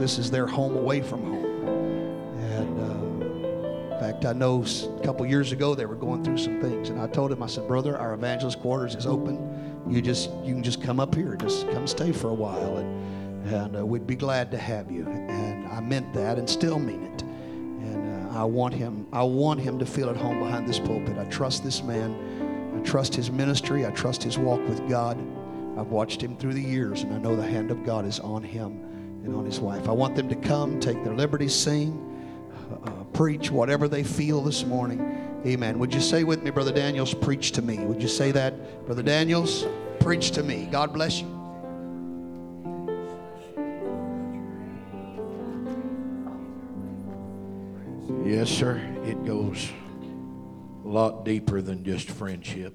this is their home away from home. And uh, in fact, I know a couple years ago they were going through some things, and I told him, I said, brother, our evangelist quarters is open. You just you can just come up here, just come stay for a while, and and uh, we'd be glad to have you. And I meant that, and still mean it. And uh, I want him I want him to feel at home behind this pulpit. I trust this man. I trust his ministry. I trust his walk with God. I've watched him through the years, and I know the hand of God is on him and on his wife. I want them to come, take their liberties, sing, uh, preach, whatever they feel this morning. Amen. Would you say with me, Brother Daniels, preach to me? Would you say that? Brother Daniels, preach to me. God bless you. Yes, sir. It goes a lot deeper than just friendship.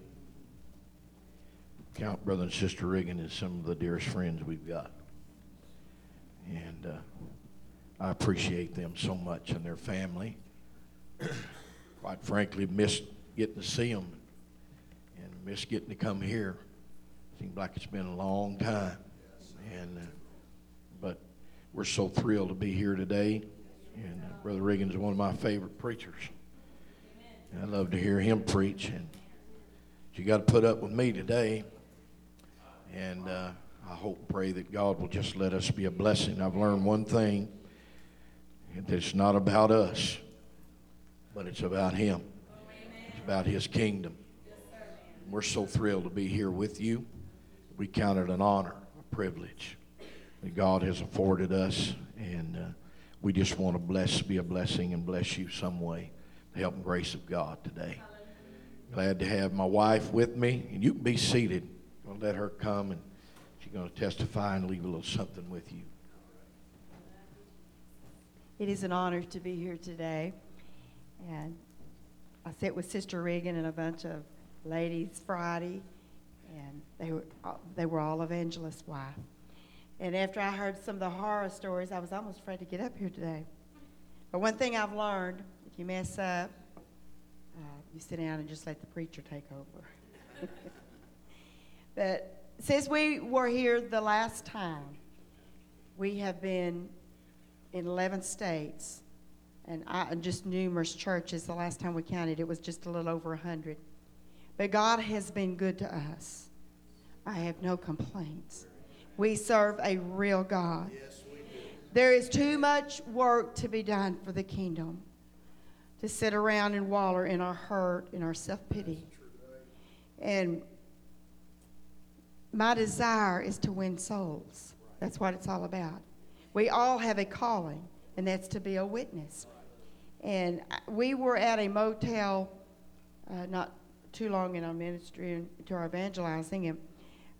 Count Brother and Sister Reagan as some of the dearest friends we've got. And uh, I appreciate them so much and their family. Quite frankly, missed getting to see them and missed getting to come here. Seems like it's been a long time. And, uh, but we're so thrilled to be here today. And uh, Brother is one of my favorite preachers. And I love to hear him preach. And you got to put up with me today. And uh, I hope and pray that God will just let us be a blessing. I've learned one thing that it's not about us, but it's about Him. It's about His kingdom. We're so thrilled to be here with you. We count it an honor, a privilege that God has afforded us. And uh, we just want to bless, be a blessing and bless you some way. The help and grace of God today. Glad to have my wife with me. And you can be seated. I'll let her come and she's going to testify and leave a little something with you. It is an honor to be here today. And I sit with Sister Regan and a bunch of ladies Friday, and they were, they were all evangelist wife. And after I heard some of the horror stories, I was almost afraid to get up here today. But one thing I've learned, if you mess up, uh, you sit down and just let the preacher take over. but since we were here the last time, we have been in 11 states and I, just numerous churches. The last time we counted, it was just a little over 100. But God has been good to us. I have no complaints. We serve a real God. There is too much work to be done for the kingdom to sit around and waller in our hurt, in our self pity. And my desire is to win souls. That's what it's all about. We all have a calling, and that's to be a witness. And we were at a motel uh, not too long in our ministry and to our evangelizing. And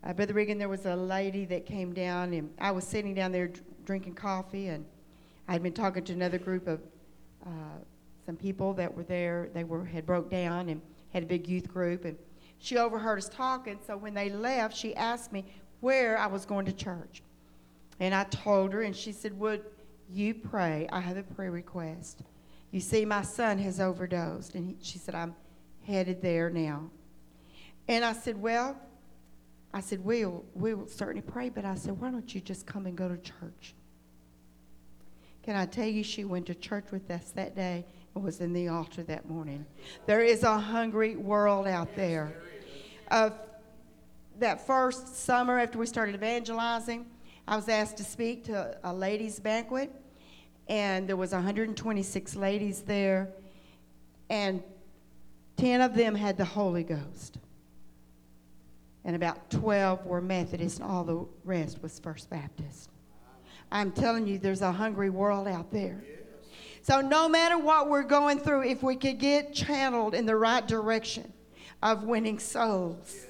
uh, Brother Regan, there was a lady that came down, and I was sitting down there dr- drinking coffee, and I had been talking to another group of uh, some people that were there. They were had broke down and had a big youth group, and she overheard us talking. So when they left, she asked me where I was going to church, and I told her, and she said, "Would you pray? I have a prayer request. You see, my son has overdosed, and he, she said I'm headed there now." And I said, "Well." I said, we'll, we'll certainly pray, but I said, why don't you just come and go to church? Can I tell you, she went to church with us that day was in the altar that morning. There is a hungry world out there. Of that first summer after we started evangelizing, I was asked to speak to a ladies' banquet, and there was 126 ladies there, and 10 of them had the Holy Ghost and about 12 were Methodist, and all the rest was First Baptist. I'm telling you, there's a hungry world out there. So, no matter what we're going through, if we could get channeled in the right direction of winning souls,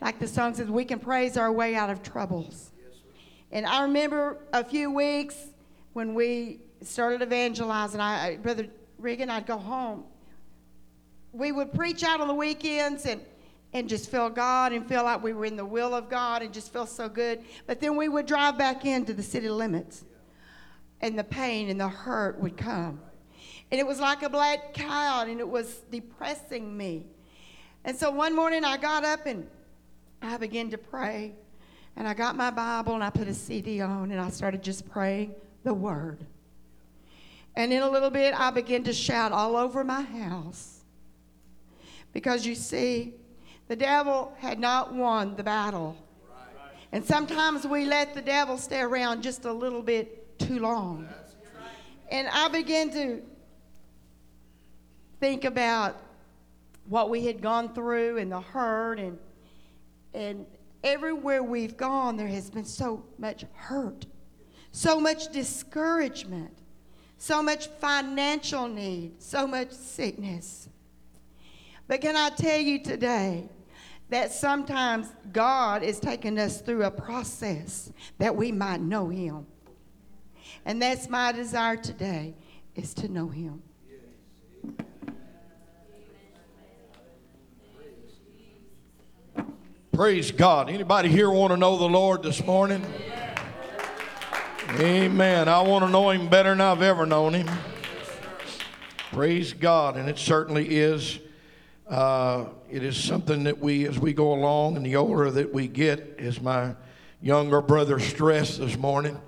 like the song says, we can praise our way out of troubles. And I remember a few weeks when we started evangelizing, I, Brother Regan, I'd go home. We would preach out on the weekends and and just feel God and feel like we were in the will of God and just feel so good. But then we would drive back into the city limits and the pain and the hurt would come. And it was like a black cloud and it was depressing me. And so one morning I got up and I began to pray. And I got my Bible and I put a CD on and I started just praying the word. And in a little bit, I began to shout all over my house. Because you see, the devil had not won the battle. And sometimes we let the devil stay around just a little bit too long. And I began to think about what we had gone through and the hurt and and everywhere we've gone there has been so much hurt so much discouragement so much financial need so much sickness but can i tell you today that sometimes god is taking us through a process that we might know him and that's my desire today is to know him Praise God. Anybody here want to know the Lord this morning? Amen. I want to know him better than I've ever known him. Praise God. And it certainly is. Uh, it is something that we, as we go along, and the older that we get, as my younger brother stressed this morning,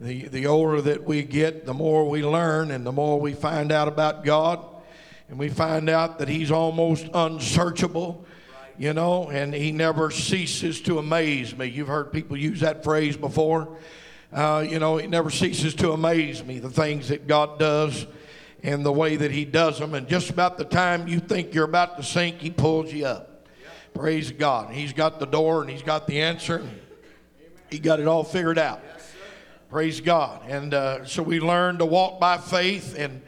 the, the older that we get, the more we learn and the more we find out about God. And we find out that He's almost unsearchable you know, and he never ceases to amaze me. You've heard people use that phrase before. Uh, you know, it never ceases to amaze me, the things that God does and the way that he does them. And just about the time you think you're about to sink, he pulls you up. Praise God. He's got the door and he's got the answer. He got it all figured out. Praise God. And uh, so we learn to walk by faith. And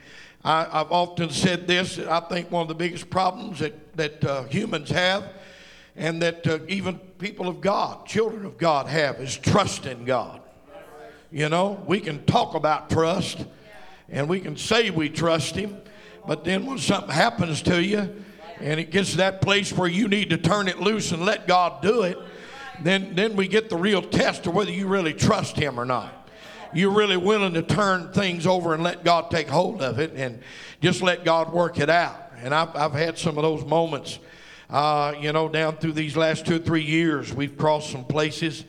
I, have often said this I think one of the biggest problems that, that uh, humans have and that uh, even people of God, children of God, have is trust in God. You know, we can talk about trust and we can say we trust Him, but then when something happens to you and it gets to that place where you need to turn it loose and let God do it, then, then we get the real test of whether you really trust Him or not. You're really willing to turn things over and let God take hold of it and just let God work it out. And I've, I've had some of those moments uh, you know, down through these last two or three years, we've crossed some places,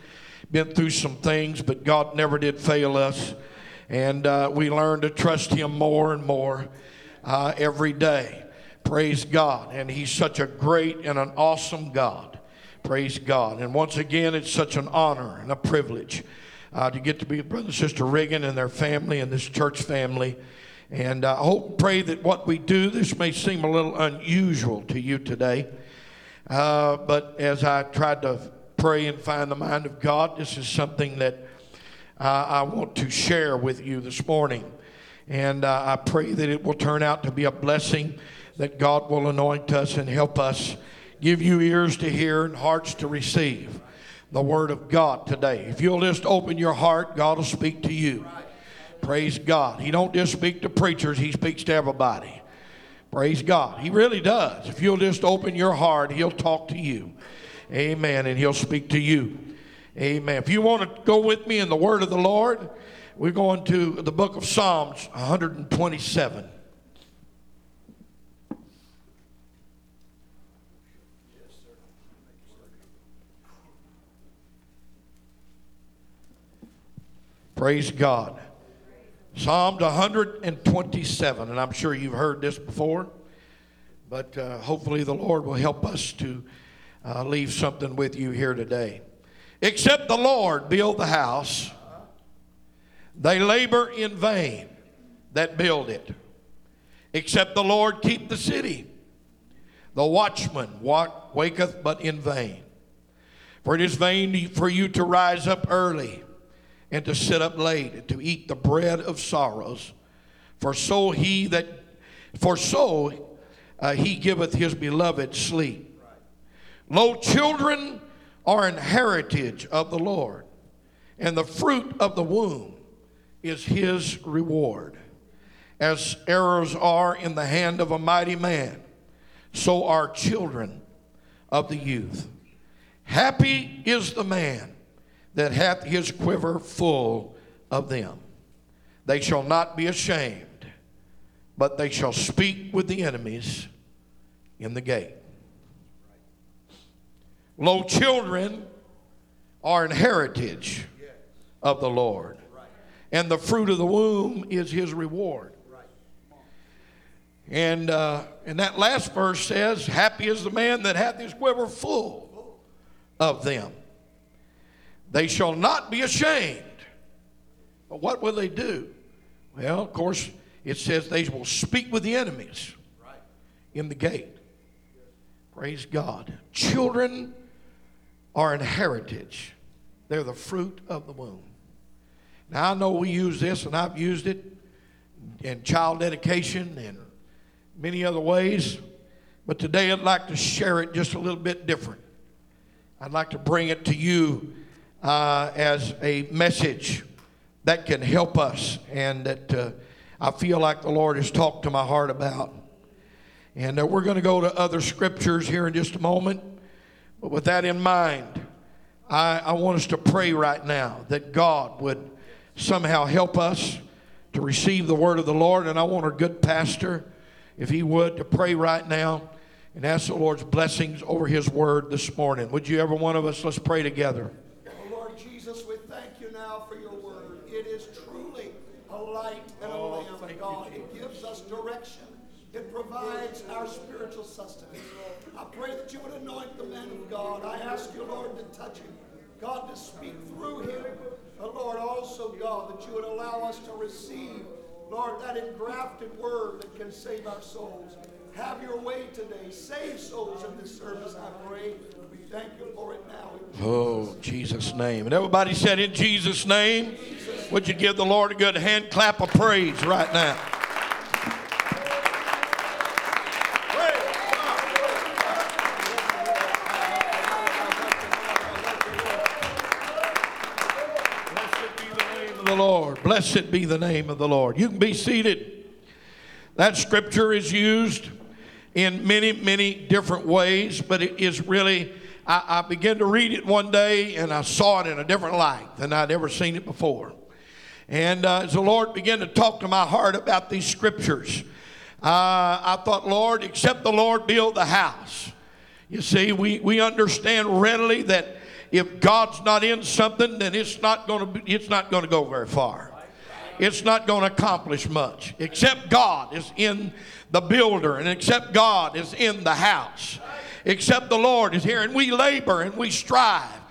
been through some things, but God never did fail us. And uh, we learn to trust Him more and more uh, every day. Praise God. And He's such a great and an awesome God. Praise God. And once again, it's such an honor and a privilege uh, to get to be Brother and Sister Riggin and their family and this church family. And I hope and pray that what we do, this may seem a little unusual to you today. Uh, but as I tried to pray and find the mind of God, this is something that uh, I want to share with you this morning. And uh, I pray that it will turn out to be a blessing, that God will anoint us and help us, give you ears to hear and hearts to receive the Word of God today. If you'll just open your heart, God will speak to you. Praise God. He don't just speak to preachers, He speaks to everybody. Praise God. He really does. If you'll just open your heart, He'll talk to you. Amen. And He'll speak to you. Amen. If you want to go with me in the Word of the Lord, we're going to the book of Psalms 127. Praise God. Psalms 127, and I'm sure you've heard this before, but uh, hopefully the Lord will help us to uh, leave something with you here today. Except the Lord build the house, they labor in vain that build it. Except the Lord keep the city, the watchman waketh but in vain. For it is vain for you to rise up early and to sit up late and to eat the bread of sorrows. For so he that, for so uh, he giveth his beloved sleep. Lo, children are an heritage of the Lord, and the fruit of the womb is his reward. As arrows are in the hand of a mighty man, so are children of the youth. Happy is the man that hath his quiver full of them. They shall not be ashamed, but they shall speak with the enemies in the gate. Lo, children are an heritage of the Lord. And the fruit of the womb is his reward. And, uh, and that last verse says, Happy is the man that hath his quiver full of them. They shall not be ashamed. But what will they do? Well, of course, it says they will speak with the enemies in the gate. Praise God. Children are an heritage, they're the fruit of the womb. Now, I know we use this, and I've used it in child dedication and many other ways, but today I'd like to share it just a little bit different. I'd like to bring it to you uh, as a message that can help us and that uh, I feel like the Lord has talked to my heart about. And uh, we're going to go to other scriptures here in just a moment. But with that in mind, I, I want us to pray right now that God would somehow help us to receive the word of the Lord. And I want our good pastor, if he would, to pray right now and ask the Lord's blessings over his word this morning. Would you, every one of us, let's pray together. Provides our spiritual sustenance. I pray that you would anoint the man of God. I ask you, Lord, to touch him. God, to speak through him. But Lord, also, God, that you would allow us to receive, Lord, that engrafted word that can save our souls. Have your way today. Save souls in this service, I pray. We thank you for it now. In Oh, Jesus' name. And everybody said, In Jesus' name, would you give the Lord a good hand clap of praise right now? Blessed be the name of the Lord. You can be seated. That scripture is used in many, many different ways, but it is really, I, I began to read it one day and I saw it in a different light than I'd ever seen it before. And uh, as the Lord began to talk to my heart about these scriptures, uh, I thought, Lord, except the Lord build the house. You see, we, we understand readily that if God's not in something, then it's not going to it's not going to go very far. It's not going to accomplish much. Except God is in the builder, and except God is in the house. Except the Lord is here, and we labor and we strive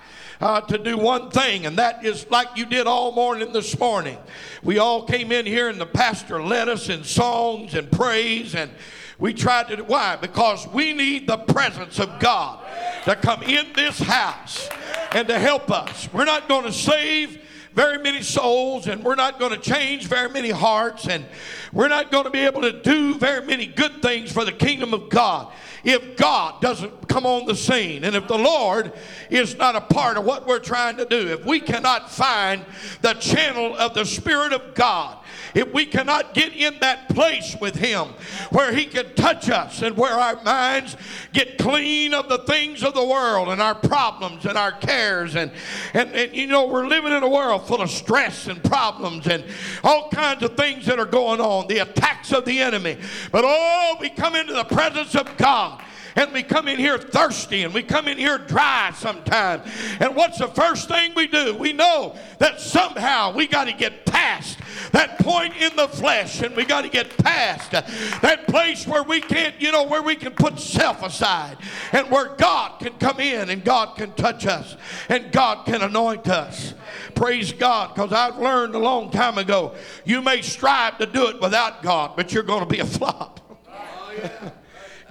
uh, to do one thing, and that is like you did all morning this morning. We all came in here, and the pastor led us in songs and praise, and we tried to. Why? Because we need the presence of God to come in this house and to help us. We're not going to save very many souls, and we're not going to change very many hearts, and we're not going to be able to do very many good things for the kingdom of God if God doesn't come on the scene and if the Lord is not a part of what we're trying to do. If we cannot find the channel of the Spirit of God, if we cannot get in that place with Him where He can touch us and where our minds get clean of the things of the world and our problems and our cares, and, and, and you know, we're living in a world full of stress and problems and all kinds of things that are going on, the attacks of the enemy. But oh, we come into the presence of God and we come in here thirsty and we come in here dry sometimes. And what's the first thing we do? We know that somehow we got to get past that point in the flesh and we got to get past that place where we can't, you know, where we can put self aside and where God can come in and God can touch us and God can anoint us. Praise God, because I've learned a long time ago you may strive to do it without God, but you're going to be a flop. Oh,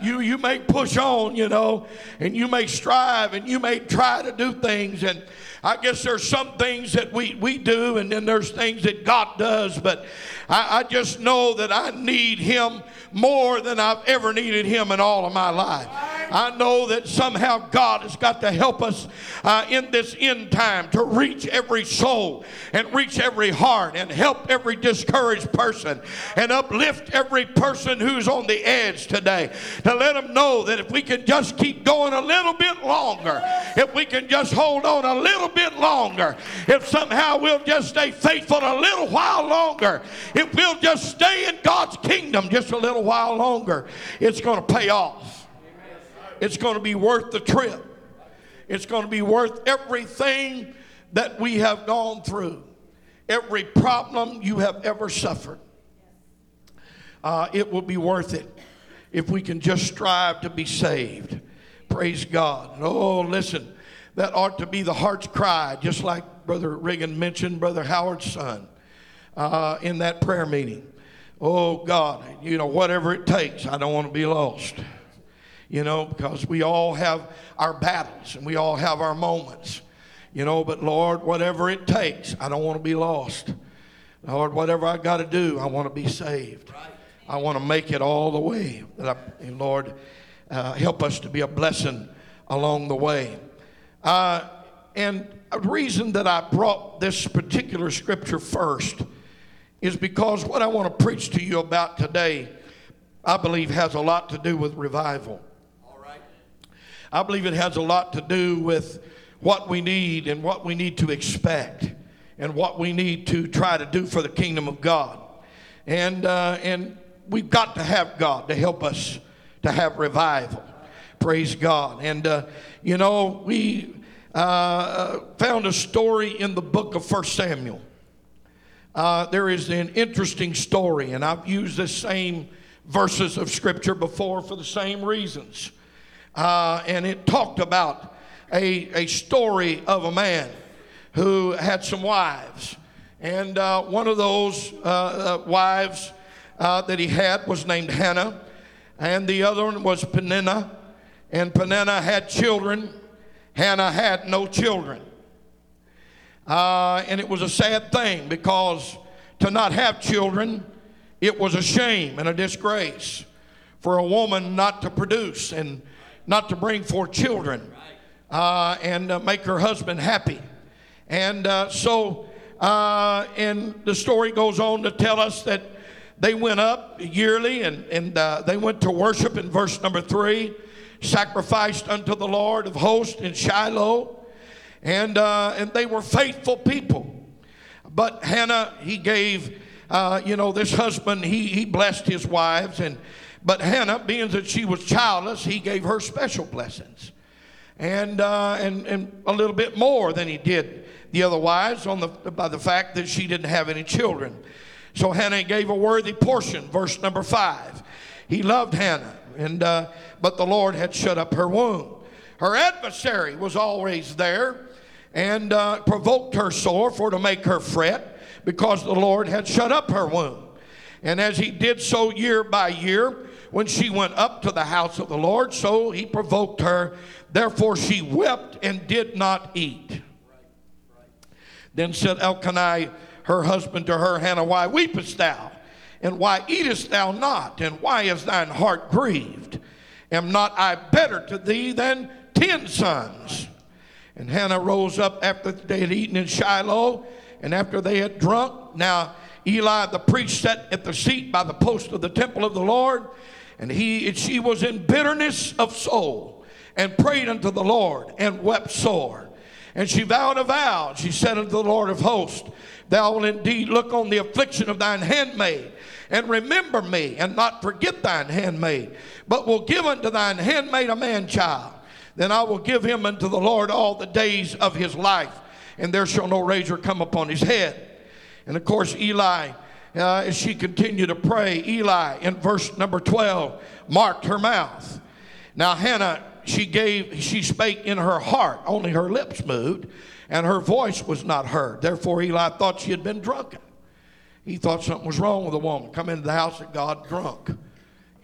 you you may push on, you know, and you may strive and you may try to do things and I guess there's some things that we, we do and then there's things that God does, but I, I just know that I need Him more than I've ever needed Him in all of my life. I know that somehow God has got to help us uh, in this end time to reach every soul and reach every heart and help every discouraged person and uplift every person who's on the edge today to let them know that if we can just keep going a little bit longer, if we can just hold on a little bit longer, if somehow we'll just stay faithful a little while longer, if we'll just stay in God's kingdom just a little while longer, it's going to pay off. It's going to be worth the trip. It's going to be worth everything that we have gone through, every problem you have ever suffered. Uh, it will be worth it if we can just strive to be saved. Praise God. Oh, listen, that ought to be the heart's cry, just like Brother Reagan mentioned, Brother Howard's son uh, in that prayer meeting. Oh, God, you know, whatever it takes, I don't want to be lost. You know, because we all have our battles and we all have our moments. You know, but Lord, whatever it takes, I don't want to be lost. Lord, whatever I got to do, I want to be saved. I want to make it all the way. And Lord, uh, help us to be a blessing along the way. Uh, and a reason that I brought this particular scripture first is because what I want to preach to you about today, I believe, has a lot to do with revival. All right. I believe it has a lot to do with what we need and what we need to expect and what we need to try to do for the kingdom of God. And, uh, and we've got to have God to help us to have revival. Praise God. And, uh, you know, we uh, found a story in the book of First Samuel. Uh, there is an interesting story, and I've used the same verses of Scripture before for the same reasons. Uh, and it talked about a, a story of a man who had some wives. And uh, one of those uh, uh, wives uh, that he had was named Hannah, and the other one was Peninnah. And Peninnah had children, Hannah had no children. Uh, and it was a sad thing because to not have children, it was a shame and a disgrace for a woman not to produce and not to bring forth children uh, and uh, make her husband happy. And uh, so, uh, and the story goes on to tell us that they went up yearly and, and uh, they went to worship in verse number three, sacrificed unto the Lord of hosts in Shiloh. And, uh, and they were faithful people. But Hannah, he gave, uh, you know, this husband, he, he blessed his wives. And, but Hannah, being that she was childless, he gave her special blessings. And, uh, and, and a little bit more than he did the other wives on the, by the fact that she didn't have any children. So Hannah gave a worthy portion, verse number five. He loved Hannah, and, uh, but the Lord had shut up her womb. Her adversary was always there and uh, provoked her sore for to make her fret because the Lord had shut up her womb. And as he did so year by year, when she went up to the house of the Lord, so he provoked her. Therefore she wept and did not eat. Then said Elkanah, her husband, to her, Hannah, Why weepest thou? And why eatest thou not? And why is thine heart grieved? Am not I better to thee than ten sons? And Hannah rose up after they had eaten in Shiloh, and after they had drunk. Now Eli the priest sat at the seat by the post of the temple of the Lord, and he and she was in bitterness of soul, and prayed unto the Lord, and wept sore. And she vowed a vow. She said unto the Lord of hosts, Thou wilt indeed look on the affliction of thine handmaid, and remember me, and not forget thine handmaid, but will give unto thine handmaid a man child then I will give him unto the Lord all the days of his life, and there shall no razor come upon his head. And of course, Eli, uh, as she continued to pray, Eli in verse number 12 marked her mouth. Now, Hannah, she gave, she spake in her heart, only her lips moved, and her voice was not heard. Therefore, Eli thought she had been drunken. He thought something was wrong with the woman. Come into the house of God drunk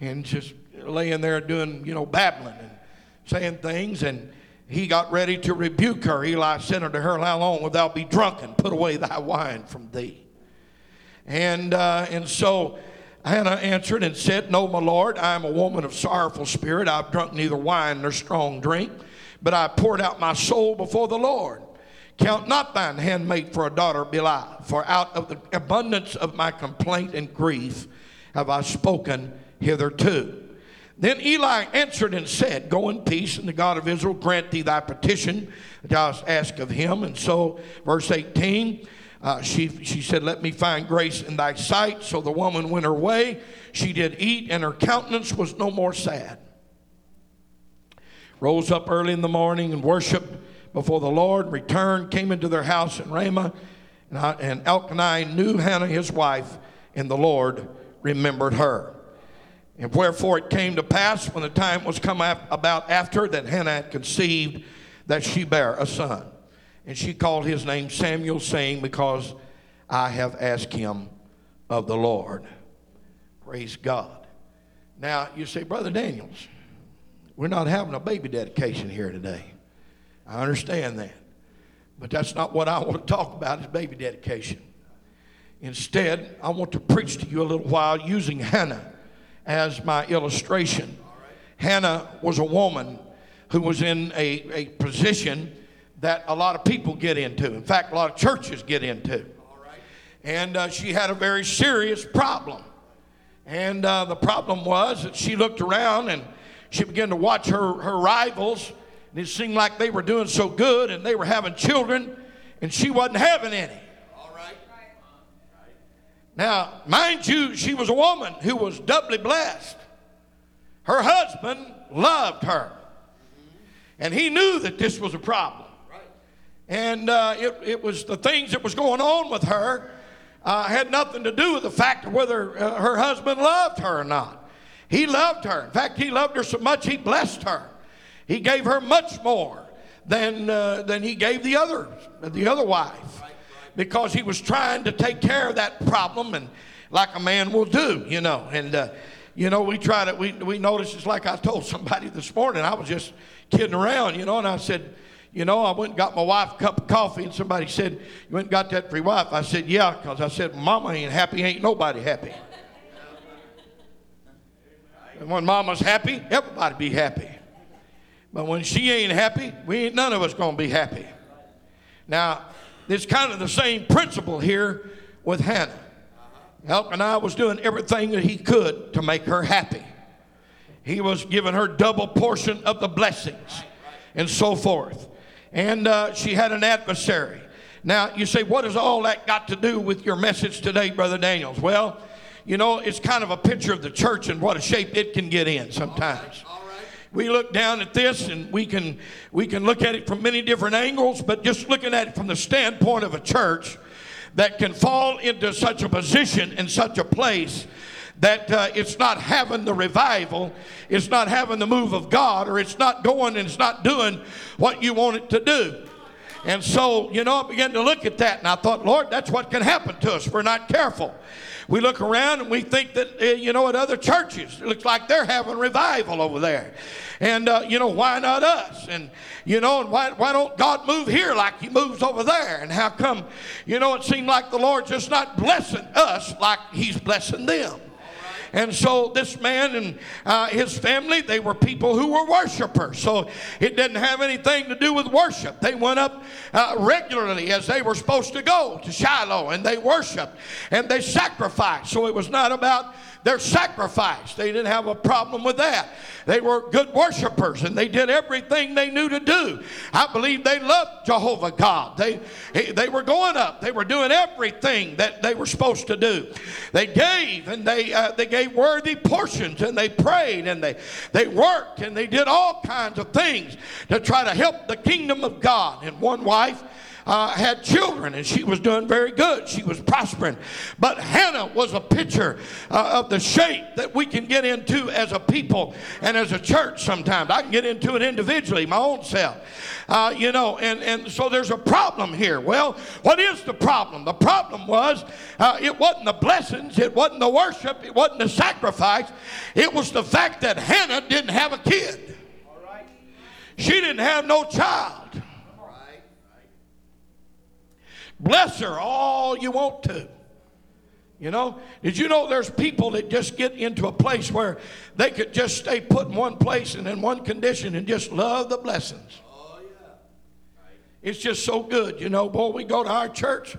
and just laying there doing, you know, babbling and saying things, and he got ready to rebuke her. Eli sent her to her, How long wilt thou be drunken? Put away thy wine from thee. And, uh, and so Hannah answered and said, No, my Lord, I am a woman of sorrowful spirit. I've drunk neither wine nor strong drink, but I poured out my soul before the Lord. Count not thine handmaid for a daughter Belial, for out of the abundance of my complaint and grief have I spoken hitherto. Then Eli answered and said, Go in peace, and the God of Israel grant thee thy petition that thou hast asked of him. And so, verse 18, uh, she, she said, Let me find grace in thy sight. So the woman went her way. She did eat, and her countenance was no more sad. rose up early in the morning and worshiped before the Lord, returned, came into their house in Ramah. And, I, and Elkanah knew Hannah his wife, and the Lord remembered her. And wherefore it came to pass when the time was come about after that Hannah had conceived that she bare a son. And she called his name Samuel, saying, Because I have asked him of the Lord. Praise God. Now, you say, Brother Daniels, we're not having a baby dedication here today. I understand that. But that's not what I want to talk about is baby dedication. Instead, I want to preach to you a little while using Hannah as my illustration. Hannah was a woman who was in a, a position that a lot of people get into. In fact, a lot of churches get into. And uh, she had a very serious problem. And uh, the problem was that she looked around and she began to watch her, her rivals, and it seemed like they were doing so good and they were having children, and she wasn't having any. All right. Now, mind you, she was a woman who was doubly blessed. Her husband loved her, and he knew that this was a problem. And uh, it, it was the things that was going on with her uh, had nothing to do with the fact of whether uh, her husband loved her or not. He loved her. In fact, he loved her so much he blessed her. He gave her much more than, uh, than he gave the other, the other wife because he was trying to take care of that problem and like a man will do, you know. And, uh, you know, we tried it. We, we noticed it's like I told somebody this morning. I was just kidding around, you know, and I said, you know, I went and got my wife a cup of coffee, and somebody said, You went and got that for your wife? I said, Yeah, because I said, Mama ain't happy, ain't nobody happy. And when mama's happy, everybody be happy. But when she ain't happy, we ain't none of us gonna be happy. Now, it's kind of the same principle here with Hannah. Elkanah was doing everything that he could to make her happy. He was giving her double portion of the blessings and so forth. And uh, she had an adversary. Now, you say, what has all that got to do with your message today, Brother Daniels? Well, you know, it's kind of a picture of the church and what a shape it can get in sometimes we look down at this and we can we can look at it from many different angles but just looking at it from the standpoint of a church that can fall into such a position in such a place that uh, it's not having the revival, it's not having the move of God, or it's not going and it's not doing what you want it to do. And so, you know, I began to look at that and I thought, Lord, that's what can happen to us if we're not careful. We look around and we think that, uh, you know, at other churches, it looks like they're having revival over there. And, uh, you know, why not us? And, you know, and why, why don't God move here like he moves over there? And how come, you know, it seemed like the Lord's just not blessing us like he's blessing them. And so this man and uh, his family, they were people who were worshipers. So it didn't have anything to do with worship. They went up uh, regularly as they were supposed to go to Shiloh and they worshiped and they sacrificed. So it was not about their sacrifice. They didn't have a problem with that. They were good worshipers and they did everything they knew to do. I believe they loved Jehovah God. They, they were going up. They were doing everything that they were supposed to do. They gave and they, uh, they gave worthy portions and they prayed and they, they worked and they did all kinds of things to try to help the kingdom of God. And one wife, uh, had children and she was doing very good. She was prospering. But Hannah was a picture uh, of the shape that we can get into as a people and as a church sometimes. I can get into it individually, my own self. Uh, you know, and, and so there's a problem here. Well, what is the problem? The problem was uh, it wasn't the blessings, it wasn't the worship, it wasn't the sacrifice. It was the fact that Hannah didn't have a kid. She didn't have no child. Bless her all you want to. You know, did you know there's people that just get into a place where they could just stay put in one place and in one condition and just love the blessings? Oh, yeah. It's just so good. You know, boy, we go to our church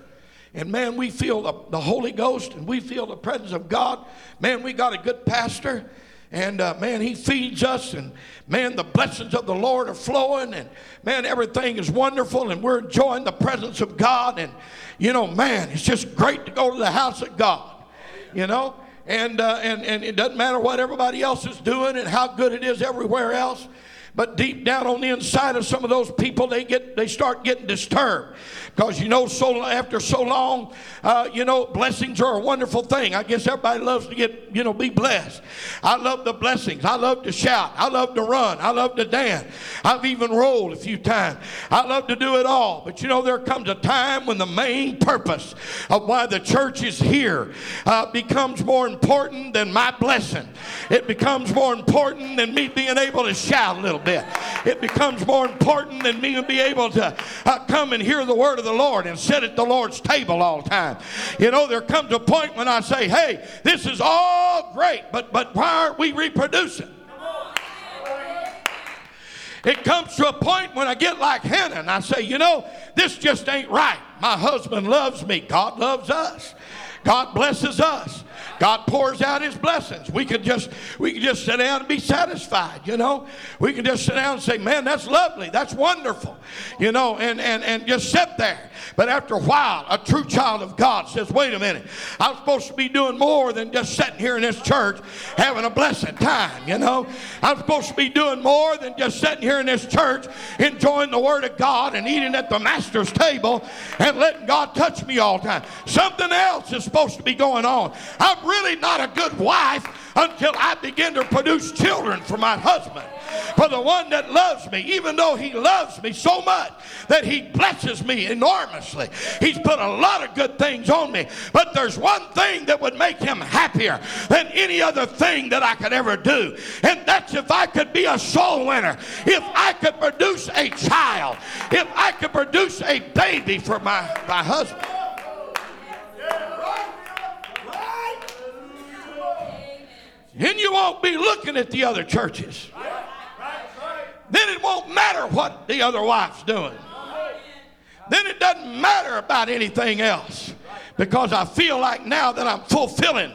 and man, we feel the, the Holy Ghost and we feel the presence of God. Man, we got a good pastor and uh, man, he feeds us, and man, the blessings of the Lord are flowing, and man, everything is wonderful, and we're enjoying the presence of God. And you know, man, it's just great to go to the house of God, you know. And, uh, and, and it doesn't matter what everybody else is doing and how good it is everywhere else. But deep down on the inside of some of those people, they get they start getting disturbed because you know so after so long, uh, you know blessings are a wonderful thing. I guess everybody loves to get you know be blessed. I love the blessings. I love to shout. I love to run. I love to dance. I've even rolled a few times. I love to do it all. But you know there comes a time when the main purpose of why the church is here uh, becomes more important than my blessing. It becomes more important than me being able to shout a little bit. It becomes more important than me being able to uh, come and hear the word of the Lord and sit at the Lord's table all the time. You know, there comes a point when I say, hey, this is all great, but, but why aren't we reproducing? It comes to a point when I get like Hannah and I say, you know, this just ain't right. My husband loves me. God loves us. God blesses us. God pours out his blessings. We could just we could just sit down and be satisfied, you know. We can just sit down and say, Man, that's lovely, that's wonderful, you know, and, and, and just sit there. But after a while, a true child of God says, Wait a minute, I'm supposed to be doing more than just sitting here in this church having a blessed time, you know. I'm supposed to be doing more than just sitting here in this church enjoying the Word of God and eating at the Master's table and letting God touch me all the time. Something else is supposed to be going on. I'm really not a good wife until I begin to produce children for my husband. For the one that loves me, even though he loves me so much that he blesses me enormously. He's put a lot of good things on me. But there's one thing that would make him happier than any other thing that I could ever do. And that's if I could be a soul winner. If I could produce a child. If I could produce a baby for my, my husband. Then you won't be looking at the other churches. Then it won't matter what the other wife's doing. Then it doesn't matter about anything else because I feel like now that I'm fulfilling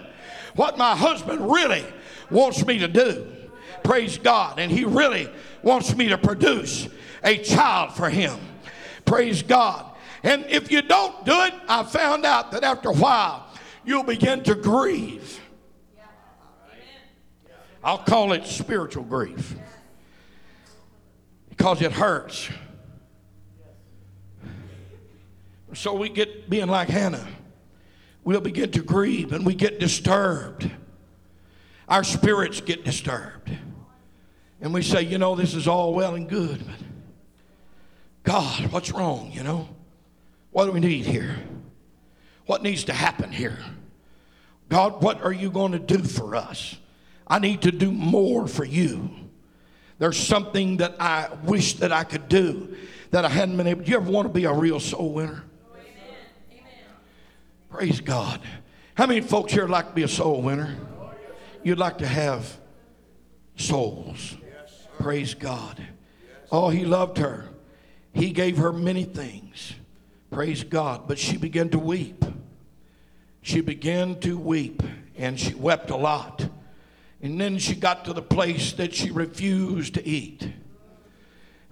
what my husband really wants me to do. Praise God. And he really wants me to produce a child for him. Praise God. And if you don't do it, I found out that after a while, you'll begin to grieve. I'll call it spiritual grief because it hurts. So we get being like Hannah. We'll begin to grieve and we get disturbed. Our spirits get disturbed. And we say, you know, this is all well and good, but God, what's wrong, you know? What do we need here? What needs to happen here? God, what are you going to do for us? I need to do more for you. There's something that I wish that I could do that I hadn't been able. Do you ever want to be a real soul winner? Amen. Amen. Praise God. How many folks here like to be a soul winner? You'd like to have souls. Praise God. Oh, he loved her. He gave her many things. Praise God. But she began to weep. She began to weep, and she wept a lot. And then she got to the place that she refused to eat.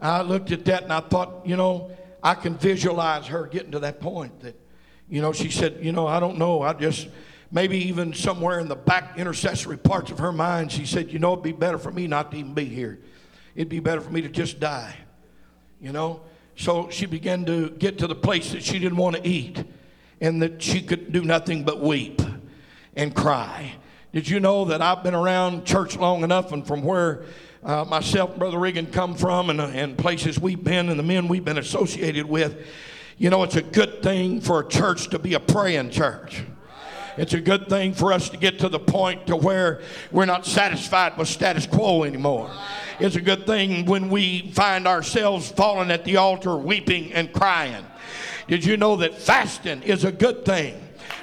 I looked at that and I thought, you know, I can visualize her getting to that point that, you know, she said, you know, I don't know. I just, maybe even somewhere in the back intercessory parts of her mind, she said, you know, it'd be better for me not to even be here. It'd be better for me to just die, you know. So she began to get to the place that she didn't want to eat and that she could do nothing but weep and cry. Did you know that I've been around church long enough and from where uh, myself and Brother Regan come from and, uh, and places we've been and the men we've been associated with, you know, it's a good thing for a church to be a praying church. It's a good thing for us to get to the point to where we're not satisfied with status quo anymore. It's a good thing when we find ourselves falling at the altar weeping and crying. Did you know that fasting is a good thing?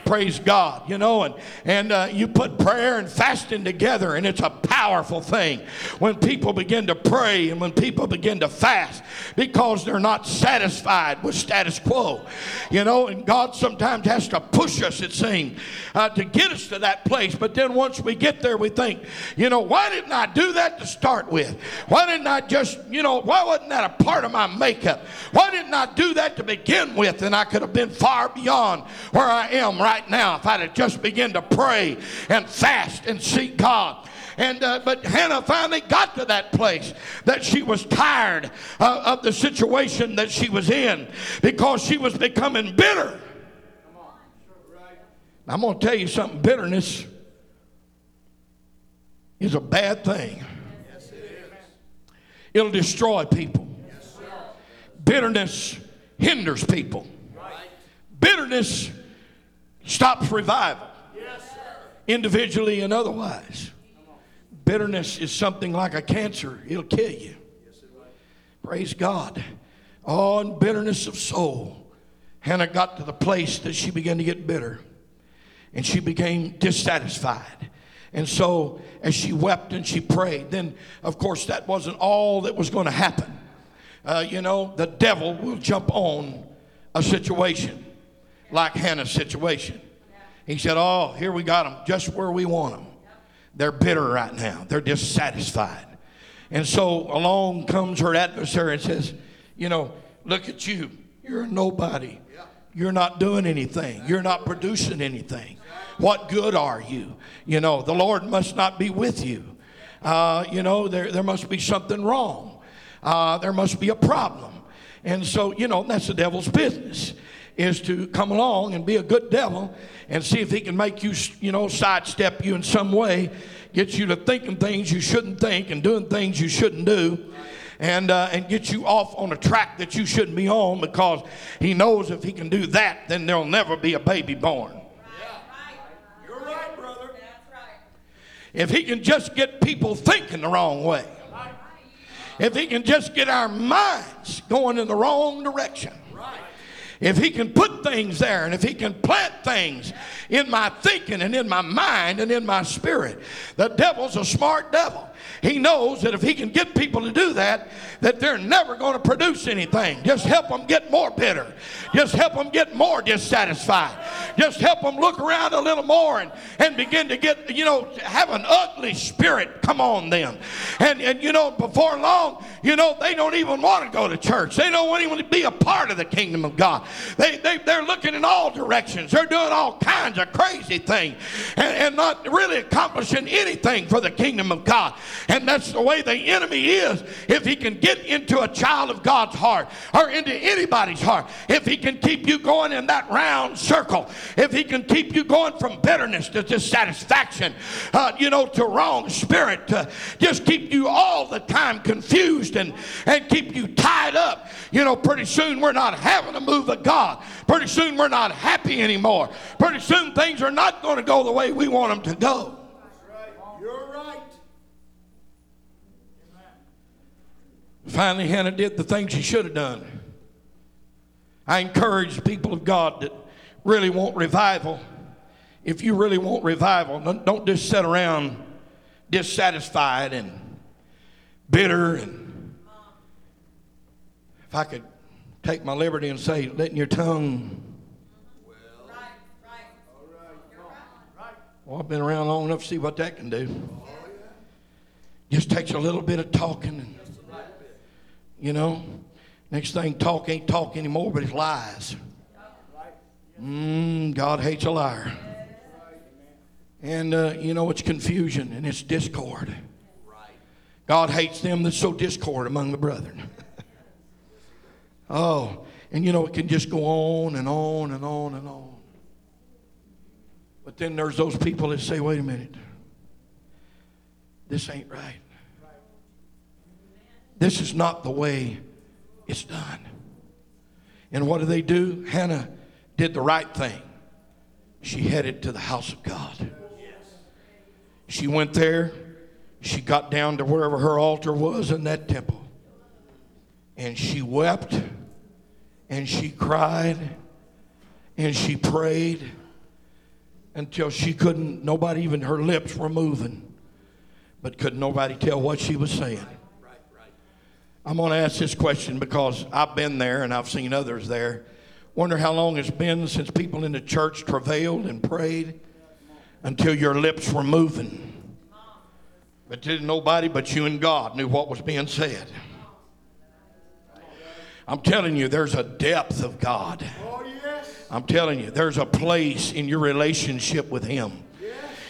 Praise God, you know, and, and uh, you put prayer and fasting together, and it's a powerful thing when people begin to pray and when people begin to fast because they're not satisfied with status quo, you know, and God sometimes has to push us, it seems, uh, to get us to that place. But then once we get there, we think, you know, why didn't I do that to start with? Why didn't I just, you know, why wasn't that a part of my makeup? Why didn't I do that to begin with? And I could have been far beyond where I am right now if I'd have just begun to pray and fast and seek God. And uh, but Hannah finally got to that place that she was tired uh, of the situation that she was in because she was becoming bitter. I'm going to tell you something. Bitterness is a bad thing. Yes, It'll destroy people. Yes, Bitterness hinders people. Right. Bitterness stops revival, individually and otherwise. Bitterness is something like a cancer, it'll kill you. Praise God. Oh, and bitterness of soul. Hannah got to the place that she began to get bitter and she became dissatisfied. And so, as she wept and she prayed, then of course that wasn't all that was going to happen. Uh, you know, the devil will jump on a situation like Hannah's situation. He said, Oh, here we got them just where we want them. They're bitter right now, they're dissatisfied. And so along comes her adversary and says, You know, look at you. You're a nobody. You're not doing anything. You're not producing anything. What good are you? You know, the Lord must not be with you. Uh, you know, there, there must be something wrong. Uh, there must be a problem. And so, you know, that's the devil's business is to come along and be a good devil and see if he can make you, you know, sidestep you in some way, get you to thinking things you shouldn't think and doing things you shouldn't do and, uh, and get you off on a track that you shouldn't be on because he knows if he can do that, then there'll never be a baby born. You're right, brother. If he can just get people thinking the wrong way, if he can just get our minds going in the wrong direction, if he can put things there and if he can plant things in my thinking and in my mind and in my spirit, the devil's a smart devil. He knows that if he can get people to do that, that they're never going to produce anything. Just help them get more bitter. Just help them get more dissatisfied. Just help them look around a little more and, and begin to get, you know, have an ugly spirit come on them. And, and, you know, before long, you know, they don't even want to go to church. They don't even want to be a part of the kingdom of God. They, they, they're looking in all directions. They're doing all kinds of crazy things and, and not really accomplishing anything for the kingdom of God. And that's the way the enemy is. If he can get into a child of God's heart or into anybody's heart, if he can keep you going in that round circle, if he can keep you going from bitterness to dissatisfaction, uh, you know, to wrong spirit, to just keep you all the time confused and, and keep you tied up, you know, pretty soon we're not having a move of God. Pretty soon we're not happy anymore. Pretty soon things are not going to go the way we want them to go. You're right. Finally, Hannah did the things she should have done. I encourage people of God that really want revival. If you really want revival, don't- just sit around dissatisfied and bitter. And if I could take my liberty and say, letting your tongue. Well, I've been around long enough to see what that can do. Just takes a little bit of talking you know, next thing, talk ain't talk anymore, but it's lies. Mm, God hates a liar. And, uh, you know, it's confusion and it's discord. God hates them that sow discord among the brethren. oh, and, you know, it can just go on and on and on and on. But then there's those people that say, wait a minute, this ain't right. This is not the way it's done. And what do they do? Hannah did the right thing. She headed to the house of God. She went there. She got down to wherever her altar was in that temple. And she wept. And she cried. And she prayed until she couldn't, nobody, even her lips were moving. But could nobody tell what she was saying. I'm going to ask this question because I've been there and I've seen others there. Wonder how long it's been since people in the church travailed and prayed until your lips were moving. But didn't nobody but you and God knew what was being said. I'm telling you, there's a depth of God. Oh. I'm telling you, there's a place in your relationship with Him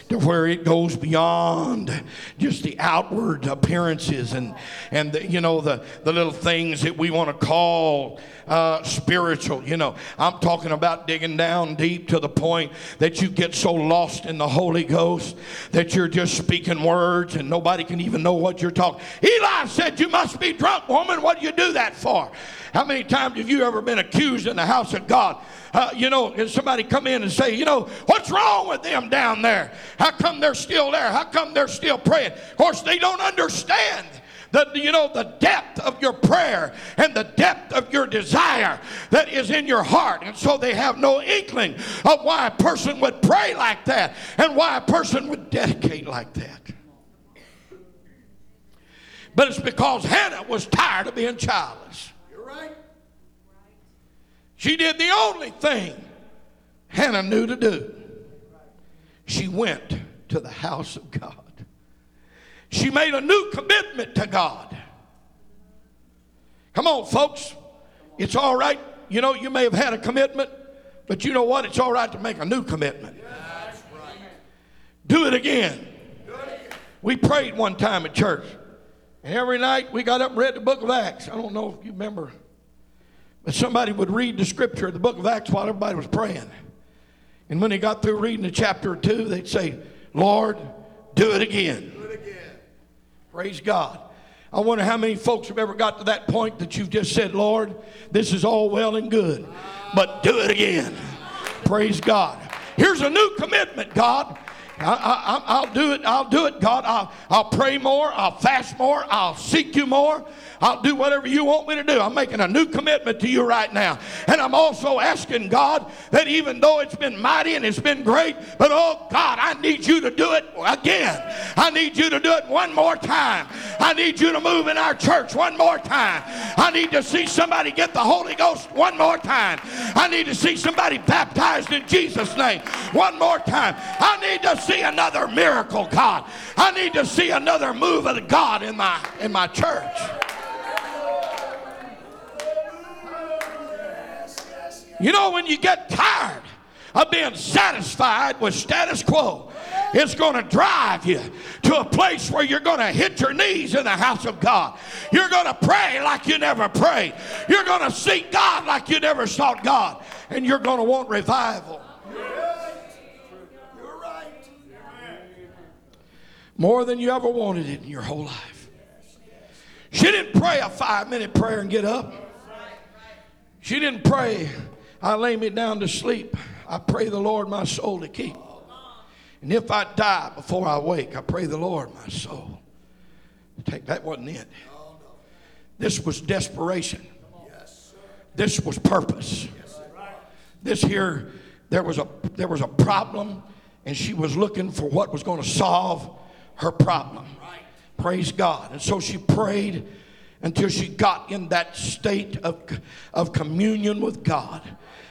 to where it goes beyond just the outward appearances and, and the, you know, the, the little things that we want to call uh, spiritual. You know, I'm talking about digging down deep to the point that you get so lost in the Holy Ghost that you're just speaking words and nobody can even know what you're talking. Eli said, You must be drunk, woman. What do you do that for? How many times have you ever been accused in the house of God? Uh, you know, and somebody come in and say, you know, what's wrong with them down there? How come they're still there? How come they're still praying? Of course, they don't understand the you know the depth of your prayer and the depth of your desire that is in your heart and so they have no inkling of why a person would pray like that and why a person would dedicate like that but it's because hannah was tired of being childless You're right. She did the only thing hannah knew to do she went to the house of god she made a new commitment to God. Come on, folks. It's all right. You know, you may have had a commitment, but you know what? It's all right to make a new commitment. Do it again. We prayed one time at church, and every night we got up and read the book of Acts. I don't know if you remember, but somebody would read the scripture the book of Acts while everybody was praying. And when they got through reading the chapter or two, they'd say, Lord, do it again. do it again. Praise God. I wonder how many folks have ever got to that point that you've just said, Lord, this is all well and good, but do it again. Praise God. Here's a new commitment, God. I, will do it. I'll do it, God. I'll, I'll pray more. I'll fast more. I'll seek you more. I'll do whatever you want me to do. I'm making a new commitment to you right now. And I'm also asking God that even though it's been mighty and it's been great, but oh God, I need you to do it again. I need you to do it one more time. I need you to move in our church one more time. I need to see somebody get the Holy Ghost one more time. I need to see somebody baptized in Jesus' name one more time. I need to see another miracle, God. I need to see another move of God in my in my church. You know, when you get tired of being satisfied with status quo, it's going to drive you to a place where you're going to hit your knees in the house of God. You're going to pray like you never prayed. You're going to seek God like you never sought God. And you're going to want revival. You're right. More than you ever wanted it in your whole life. She didn't pray a five minute prayer and get up. She didn't pray I lay me down to sleep. I pray the Lord my soul to keep. And if I die before I wake, I pray the Lord my soul. Take that wasn't it. This was desperation. This was purpose. This here, there was a there was a problem, and she was looking for what was going to solve her problem. Praise God. And so she prayed until she got in that state of, of communion with God.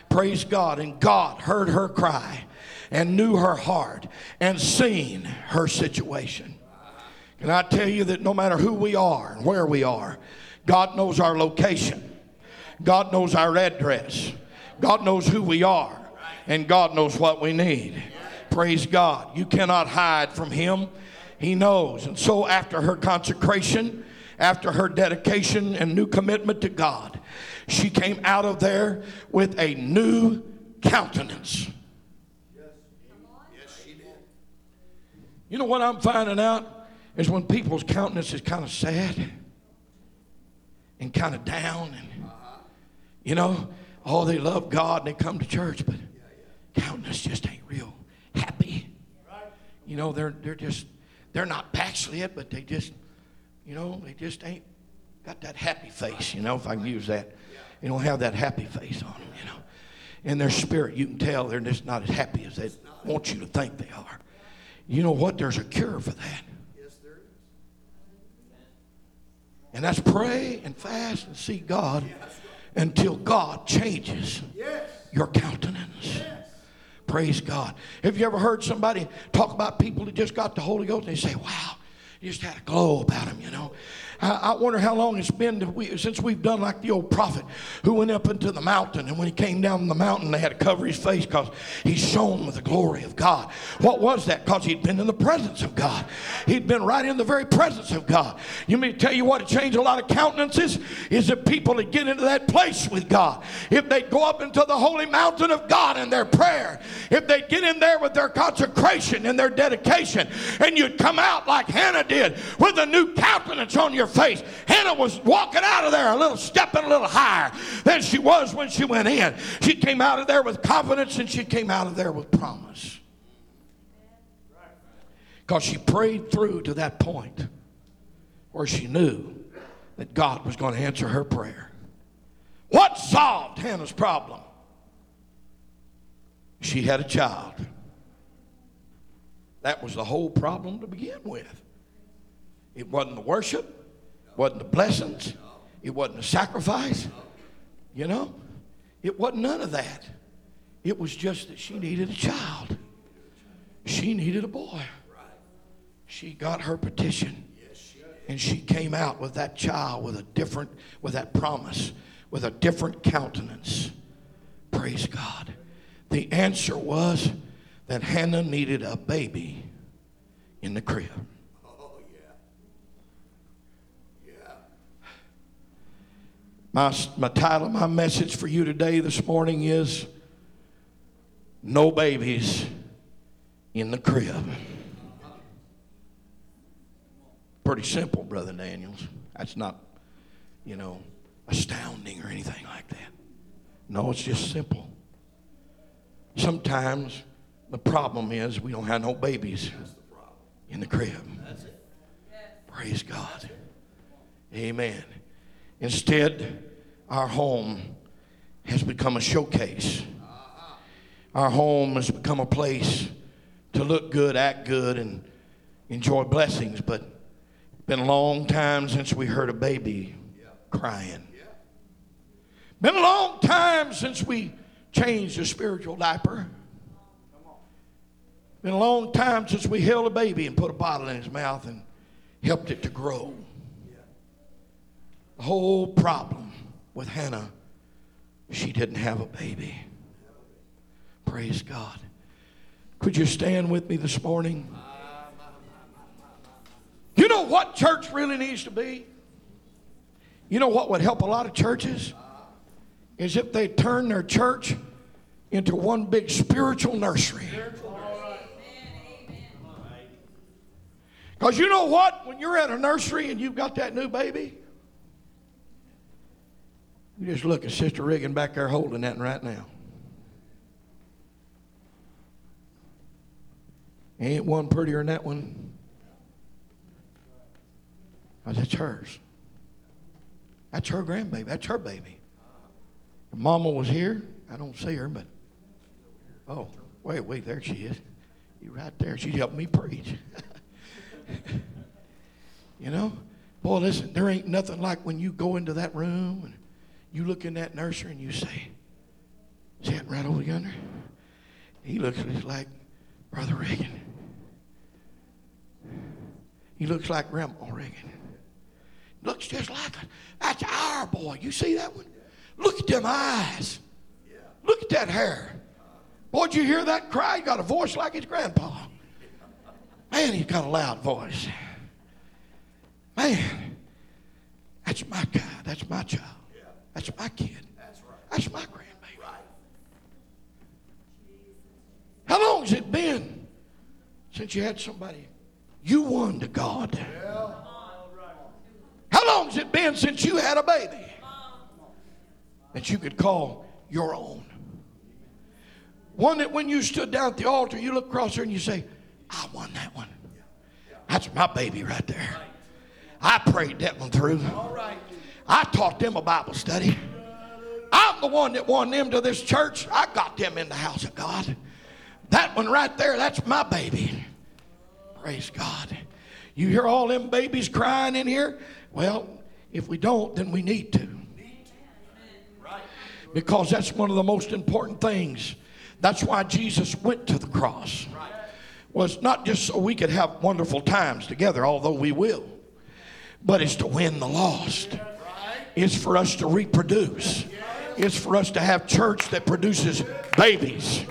Praise God. And God heard her cry and knew her heart and seen her situation. Can I tell you that no matter who we are and where we are, God knows our location, God knows our address, God knows who we are, and God knows what we need. Praise God. You cannot hide from Him. He knows. And so, after her consecration, after her dedication and new commitment to God, she came out of there with a new countenance. Yes, she did. You know what I'm finding out is when people's countenance is kind of sad and kind of down, and uh-huh. you know, oh, they love God and they come to church, but countenance just ain't real happy. You know, they're they're just they're not backslid, but they just, you know, they just ain't got that happy face. You know, if I can use that, they don't have that happy face on them. You know, in their spirit, you can tell they're just not as happy as they want you to think they are. You know what? There's a cure for that. Yes, there is. And that's pray and fast and seek God until God changes your countenance. Praise God. Have you ever heard somebody talk about people that just got the Holy Ghost they say, wow, He just had a glow about them, you know. I, wonder how long it's been since we've done like the old prophet who went up into the mountain, and when he came down the mountain, they had to cover his face because he shone with the glory of God. What was that? Because he'd been in the presence of God. He'd been right in the very presence of God. You to tell you what? It changed a lot of countenances. Is that people that get into that place with God, if they go up into the holy mountain of God in their prayer, if they get in there with their consecration and their dedication, and you'd come out like Hannah did with a new countenance on your face. Hannah was walking out of there a little, stepping a little higher than she was when she went in. She came out of there with confidence and she came out of there with promise. Because she prayed through to that point where she knew that God was going to answer her prayer. What solved Hannah's problem? She had a child. That was the whole problem to begin with. It wasn't the worship, wasn't the blessings, it wasn't the sacrifice, you know? It wasn't none of that. It was just that she needed a child. She needed a boy. She got her petition. And she came out with that child with a different, with that promise, with a different countenance. Praise God. The answer was that Hannah needed a baby in the crib. My, my title, my message for you today, this morning is No Babies in the Crib. Pretty simple, Brother Daniels. That's not, you know, astounding or anything like that. No, it's just simple. Sometimes the problem is we don't have no babies in the crib. Praise God. Amen. Instead, our home has become a showcase. Our home has become a place to look good, act good, and enjoy blessings. But it's been a long time since we heard a baby crying. Been a long time since we changed a spiritual diaper. Been a long time since we held a baby and put a bottle in his mouth and helped it to grow. Whole problem with Hannah, she didn't have a baby. Praise God. Could you stand with me this morning? You know what church really needs to be? You know what would help a lot of churches? Is if they turn their church into one big spiritual nursery. Because you know what? When you're at a nursery and you've got that new baby, you just look at Sister Regan back there holding that right now. Ain't one prettier than that one. 'Cause that's hers. That's her grandbaby. That's her baby. Mama was here. I don't see her, but oh, wait, wait, there she is. You right there. She's helping me preach. you know, boy, listen, there ain't nothing like when you go into that room and you look in that nursery and you say, "See that right over yonder?" He looks just like Brother Reagan. He looks like Grandma Reagan. Looks just like it. That's our boy. You see that one? Look at them eyes. Look at that hair. Boy, did you hear that cry? He got a voice like his grandpa. Man, he's got a loud voice. Man, that's my guy. That's my child. That's my kid. That's my grandbaby. Right. How long has it been since you had somebody you won to God? How long has it been since you had a baby that you could call your own? One that when you stood down at the altar, you look across there and you say, I won that one. That's my baby right there. I prayed that one through. I taught them a Bible study. I'm the one that won them to this church. I got them in the house of God. That one right there, that's my baby. Praise God. You hear all them babies crying in here? Well, if we don't, then we need to. Because that's one of the most important things. That's why Jesus went to the cross. was not just so we could have wonderful times together, although we will, but it's to win the lost. It's for us to reproduce. It's for us to have church that produces babies.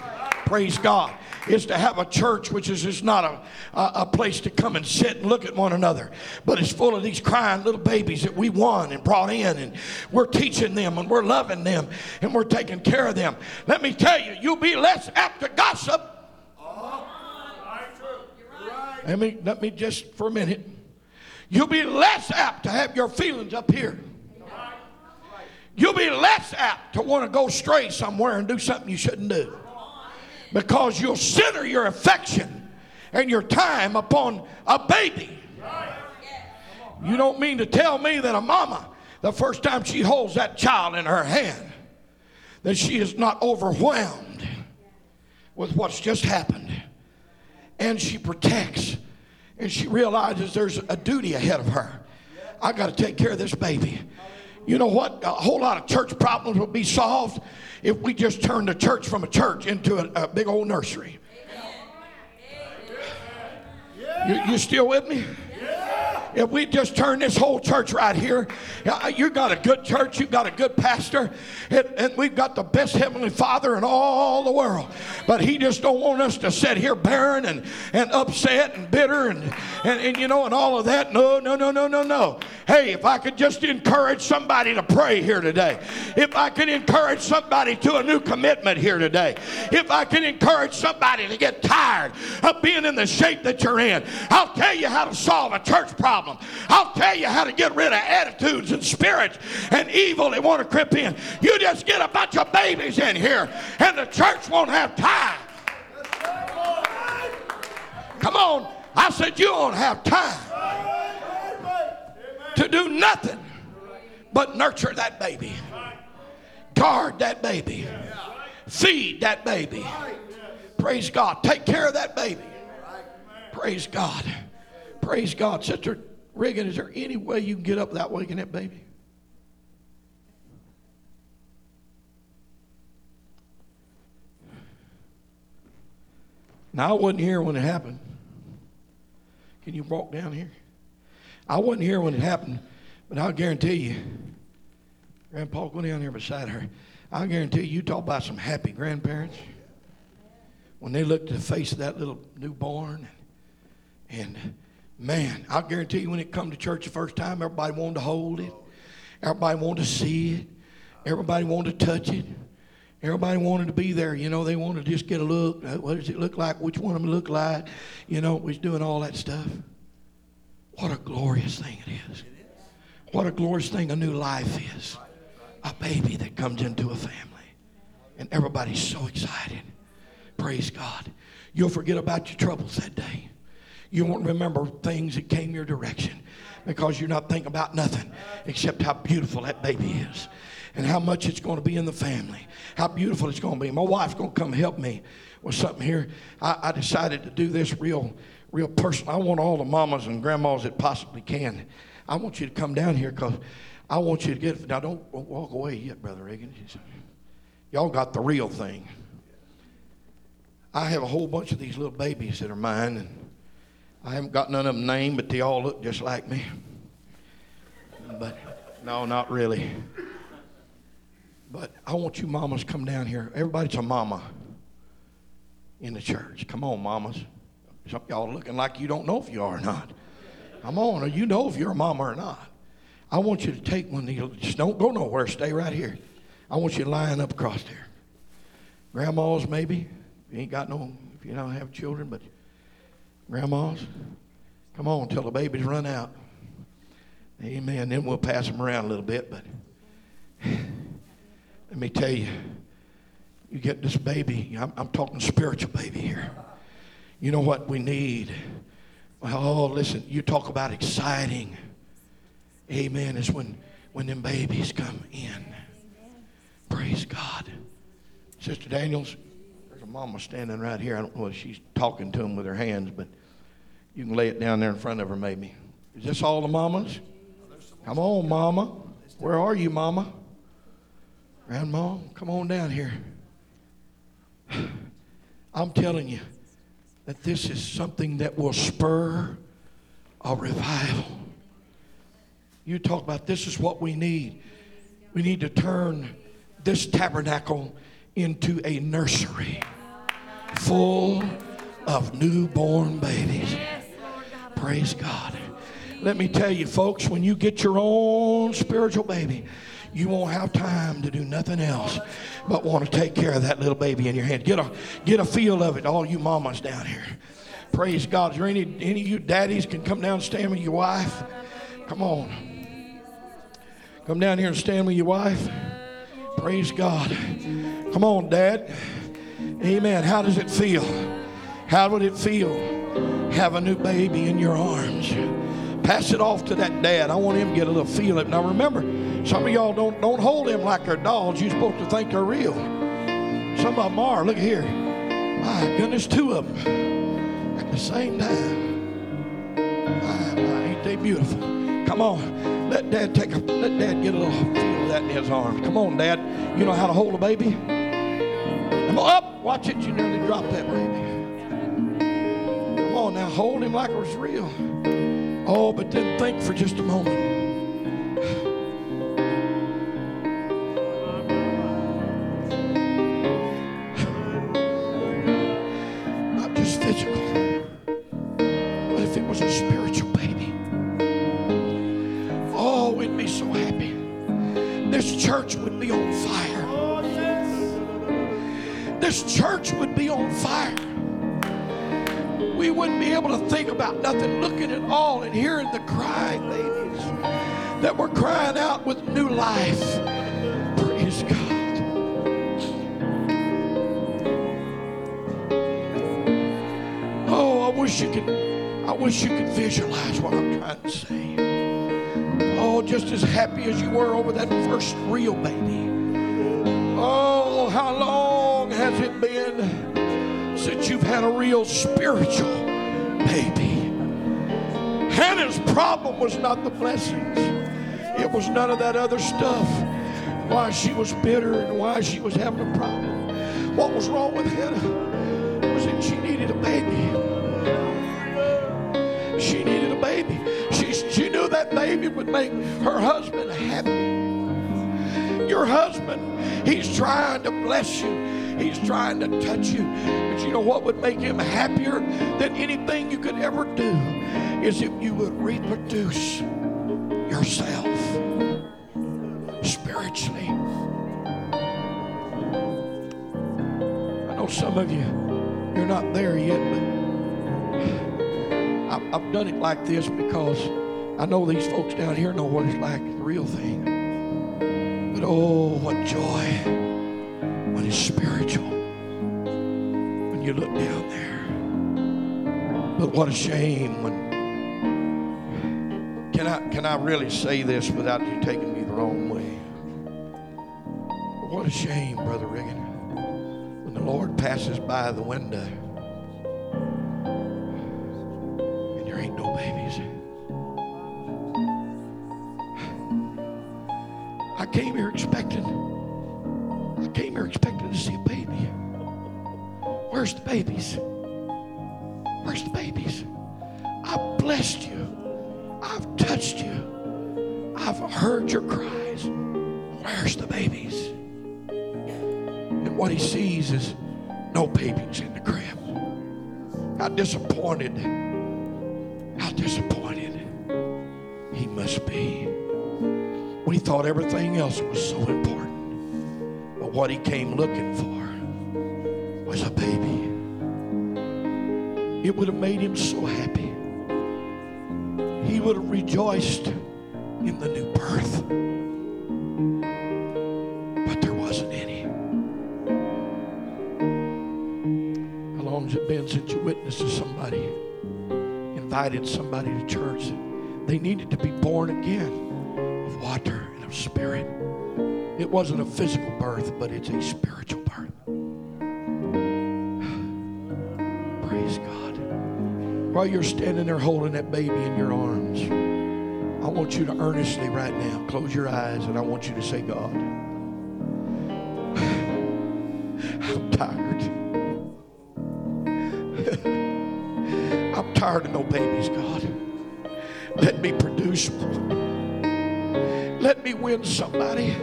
Praise God. It's to have a church which is just not a, a, a place to come and sit and look at one another, but it's full of these crying little babies that we won and brought in, and we're teaching them and we're loving them and we're taking care of them. Let me tell you, you'll be less apt to gossip let me, let me just for a minute. You'll be less apt to have your feelings up here. You'll be less apt to want to go stray somewhere and do something you shouldn't do. Because you'll center your affection and your time upon a baby. You don't mean to tell me that a mama, the first time she holds that child in her hand, that she is not overwhelmed with what's just happened and she protects and she realizes there's a duty ahead of her. I got to take care of this baby. You know what? A whole lot of church problems will be solved if we just turn the church from a church into a, a big old nursery. You, you still with me? If we just turn this whole church right here, you got a good church, you got a good pastor, and, and we've got the best heavenly Father in all the world. But He just don't want us to sit here barren and, and upset and bitter and, and, and you know and all of that. No, no, no, no, no, no. Hey, if I could just encourage somebody to pray here today, if I could encourage somebody to a new commitment here today, if I can encourage somebody to get tired of being in the shape that you're in, I'll tell you how to solve a church problem. I'll tell you how to get rid of attitudes and spirits and evil that want to creep in. You just get a bunch of babies in here, and the church won't have time. Come on. I said, You won't have time to do nothing but nurture that baby, guard that baby, feed that baby. Praise God. Take care of that baby. Praise God. Praise God. Sister Reagan, is there any way you can get up without waking that baby? Now, I wasn't here when it happened. Can you walk down here? I wasn't here when it happened, but I'll guarantee you, Grandpa, go down here beside her. I'll guarantee you, you talk about some happy grandparents. When they looked at the face of that little newborn, and man, I'll guarantee you, when it come to church the first time, everybody wanted to hold it, everybody wanted to see it, everybody wanted to touch it. Everybody wanted to be there. You know, they wanted to just get a look. Uh, What does it look like? Which one of them look like? You know, was doing all that stuff. What a glorious thing it is. What a glorious thing a new life is. A baby that comes into a family. And everybody's so excited. Praise God. You'll forget about your troubles that day. You won't remember things that came your direction because you're not thinking about nothing except how beautiful that baby is and how much it's going to be in the family, how beautiful it's going to be. My wife's going to come help me with something here. I, I decided to do this real, real personal. I want all the mamas and grandmas that possibly can. I want you to come down here because I want you to get. Now, don't walk away yet, Brother Reagan. Y'all got the real thing. I have a whole bunch of these little babies that are mine, and I haven't got none of them named, but they all look just like me. But no, not really. But I want you mamas come down here. Everybody's a mama in the church. Come on, mamas. Some y'all looking like you don't know if you are or not. Come on, you know if you're a mama or not. I want you to take one of these. Just don't go nowhere. Stay right here. I want you to line up across there. Grandmas, maybe. If you ain't got no, if you don't have children, but grandmas, come on till the babies run out. Amen. Then we'll pass them around a little bit, but let me tell you, you get this baby. I'm, I'm talking spiritual baby here. You know what we need? Oh, listen, you talk about exciting. Amen. Is when when them babies come in. Praise God. Sister Daniels, there's a mama standing right here. I don't know if she's talking to him with her hands, but you can lay it down there in front of her maybe. Is this all the mamas? Come on, mama. Where are you, mama? Grandma, come on down here. I'm telling you, that this is something that will spur a revival. You talk about this is what we need. We need to turn this tabernacle into a nursery full of newborn babies. Praise God. Let me tell you, folks, when you get your own spiritual baby, you won't have time to do nothing else but want to take care of that little baby in your hand. Get a get a feel of it, all you mamas down here. Praise God. Is there any any of you daddies can come down and stand with your wife? Come on. Come down here and stand with your wife. Praise God. Come on, Dad. Amen. How does it feel? How would it feel? Have a new baby in your arms. Pass it off to that dad. I want him to get a little feel of it. Now remember, some of y'all don't don't hold them like they're dolls. You're supposed to think they're real. Some of them are. Look here. My goodness, two of them at the same time. My, my, ain't they beautiful? Come on. Let dad take a let dad get a little feel of that in his arms. Come on, dad. You know how to hold a baby? Come on up. Watch it. You nearly dropped that baby. On now, hold him like it was real. Oh, but then think for just a moment. Not just physical, but if it was a spiritual baby. Oh, We'd be so happy. This church would be on fire. This church would be on fire. We wouldn't be able to think about nothing, looking at all and hearing the crying babies that were crying out with new life. Praise God. Oh, I wish you could, I wish you could visualize what I'm trying to say. Oh, just as happy as you were over that first real baby. Oh, how long has it been since you've had a real spiritual baby? Hannah's problem was not the blessings, it was none of that other stuff. Why she was bitter and why she was having a problem. What was wrong with Hannah was that she needed a baby. She needed a baby. She, she knew that baby would make her husband happy. Your husband, he's trying to bless you. He's trying to touch you. But you know what would make him happier than anything you could ever do is if you would reproduce yourself spiritually. I know some of you, you're not there yet, but I've, done it like this because I know these folks down here know what it's like, the real thing. But oh, what joy it's spiritual. When you look down there. But what a shame when can I can I really say this without you taking me the wrong way? What a shame, Brother Riggin, when the Lord passes by the window Where's the babies? Where's the babies? I've blessed you. I've touched you. I've heard your cries. Where's the babies? And what he sees is no babies in the crib. How disappointed, how disappointed he must be when he thought everything else was so important. But what he came looking for was a baby. It would have made him so happy. He would have rejoiced in the new birth. But there wasn't any. How long has it been since you witnessed to somebody, invited somebody to church? They needed to be born again of water and of spirit. It wasn't a physical birth, but it's a spiritual While you're standing there holding that baby in your arms, I want you to earnestly right now close your eyes and I want you to say, God, I'm tired. I'm tired of no babies, God. Let me produce one. Let me win somebody.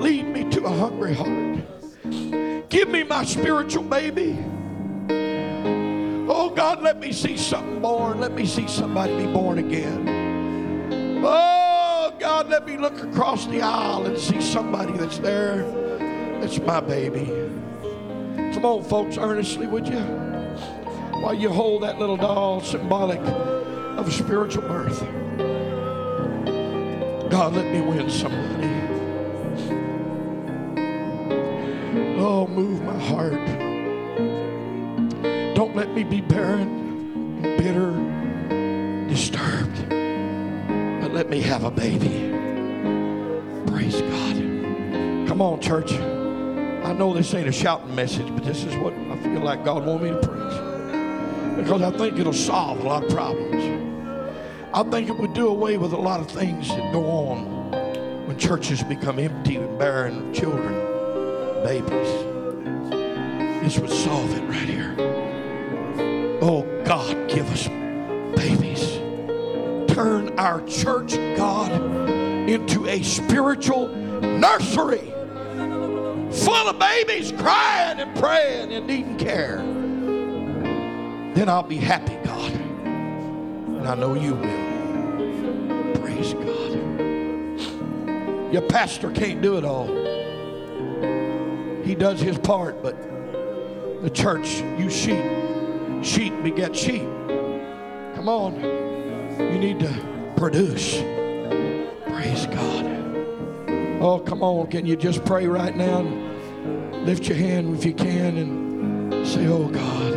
Lead me to a hungry heart. Give me my spiritual baby. Let me see something born. Let me see somebody be born again. Oh God, let me look across the aisle and see somebody that's there. That's my baby. Come on, folks, earnestly, would you? While you hold that little doll symbolic of spiritual birth. God, let me win somebody. Oh, move my heart. Me be barren, bitter, disturbed. But let me have a baby. Praise God. Come on, church. I know this ain't a shouting message, but this is what I feel like God wants me to preach. Because I think it'll solve a lot of problems. I think it would do away with a lot of things that go on when churches become empty and barren of children, babies. This would solve it right here. Oh, God, give us babies. Turn our church, God, into a spiritual nursery full of babies crying and praying and needing care. Then I'll be happy, God. And I know you will. Praise God. Your pastor can't do it all. He does his part, but the church, you sheep, sheep beget sheep. Come on. You need to produce. Praise God. Oh, come on. Can you just pray right now? And lift your hand if you can and say, Oh, God,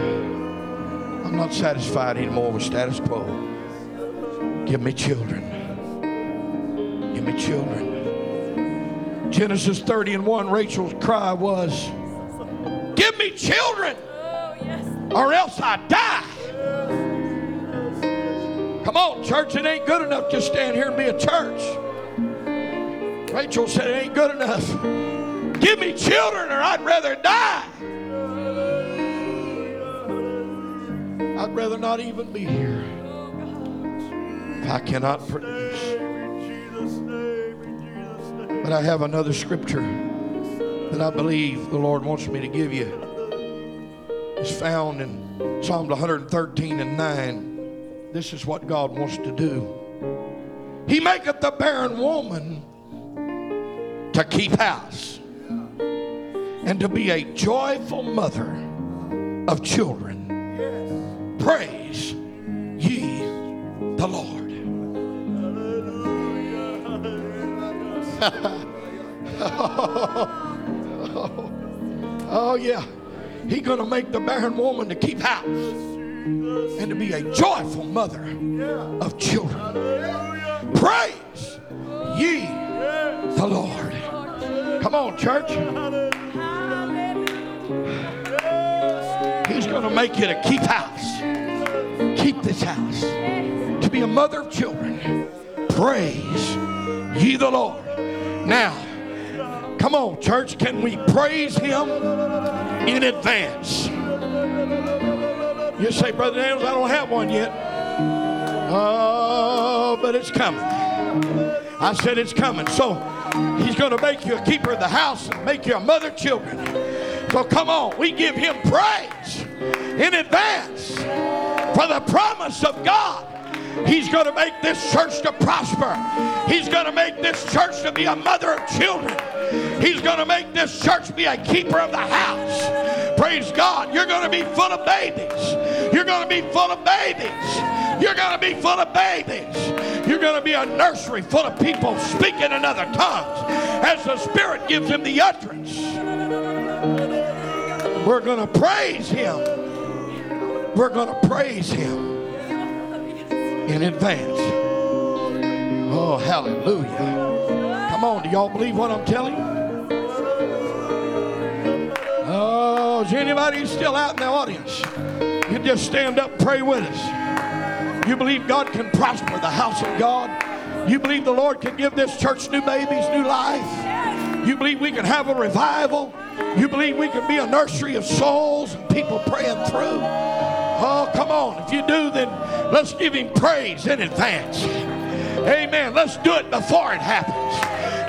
I'm not satisfied anymore with status quo. Give me children. Give me children. Genesis 30 and 1, Rachel's cry was, Give me children, or else I die. Come on, church, it ain't good enough to stand here and be a church. Rachel said, It ain't good enough. Give me children, or I'd rather die. I'd rather not even be here I cannot produce. But I have another scripture that I believe the Lord wants me to give you. It's found in Psalm 113 and 9. This is what God wants to do. He maketh the barren woman to keep house and to be a joyful mother of children. Praise ye the Lord. oh, yeah. He's going to make the barren woman to keep house and to be a joyful mother of children. Praise ye the Lord. Come on, church. He's going to make you to keep house. Keep this house. To be a mother of children. Praise ye the Lord. Now, come on, church. Can we praise him in advance? You say, Brother Daniels, I don't have one yet. Oh, but it's coming. I said it's coming. So he's going to make you a keeper of the house and make you a mother children. So come on, we give him praise in advance for the promise of God. He's going to make this church to prosper. He's going to make this church to be a mother of children. He's going to make this church be a keeper of the house. Praise God. You're going to be full of babies. You're going to be full of babies. You're going to be full of babies. You're going to be a nursery full of people speaking in other tongues as the Spirit gives them the utterance. We're going to praise Him. We're going to praise Him in advance. Oh, hallelujah. Come on, do y'all believe what I'm telling you? Oh, is anybody still out in the audience? You just stand up, pray with us. You believe God can prosper the house of God? You believe the Lord can give this church new babies, new life? You believe we can have a revival? You believe we can be a nursery of souls and people praying through? Oh, come on. If you do, then let's give him praise in advance. Amen. Let's do it before it happens.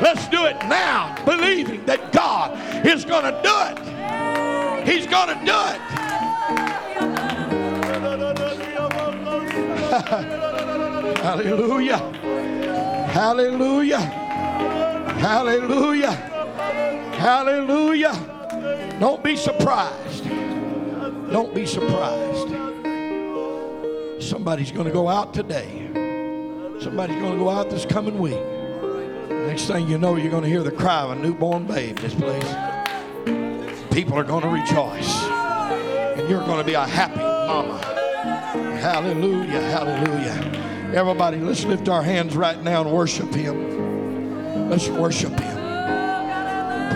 Let's do it now, believing that God is going to do it. He's going to do it. Hallelujah. Hallelujah. Hallelujah. Hallelujah. Don't be surprised. Don't be surprised. Somebody's going to go out today. Somebody's going to go out this coming week. Next thing you know, you're going to hear the cry of a newborn babe in this place. People are going to rejoice. And you're going to be a happy mama. Hallelujah. Hallelujah. Everybody, let's lift our hands right now and worship Him. Let's worship Him.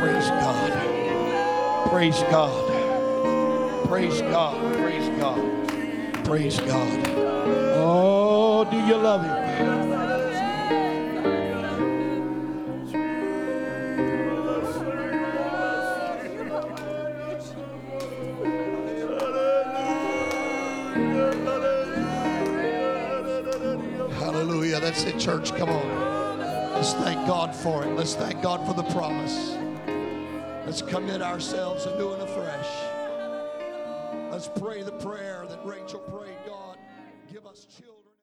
Praise God. Praise God. Praise God. Praise God. Praise God. Oh, do you love Him? Hallelujah. That's it, church. Come on. Let's thank God for it. Let's thank God for the promise. Let's commit ourselves anew and afresh. Let's pray the prayer that Rachel prayed God, give us children.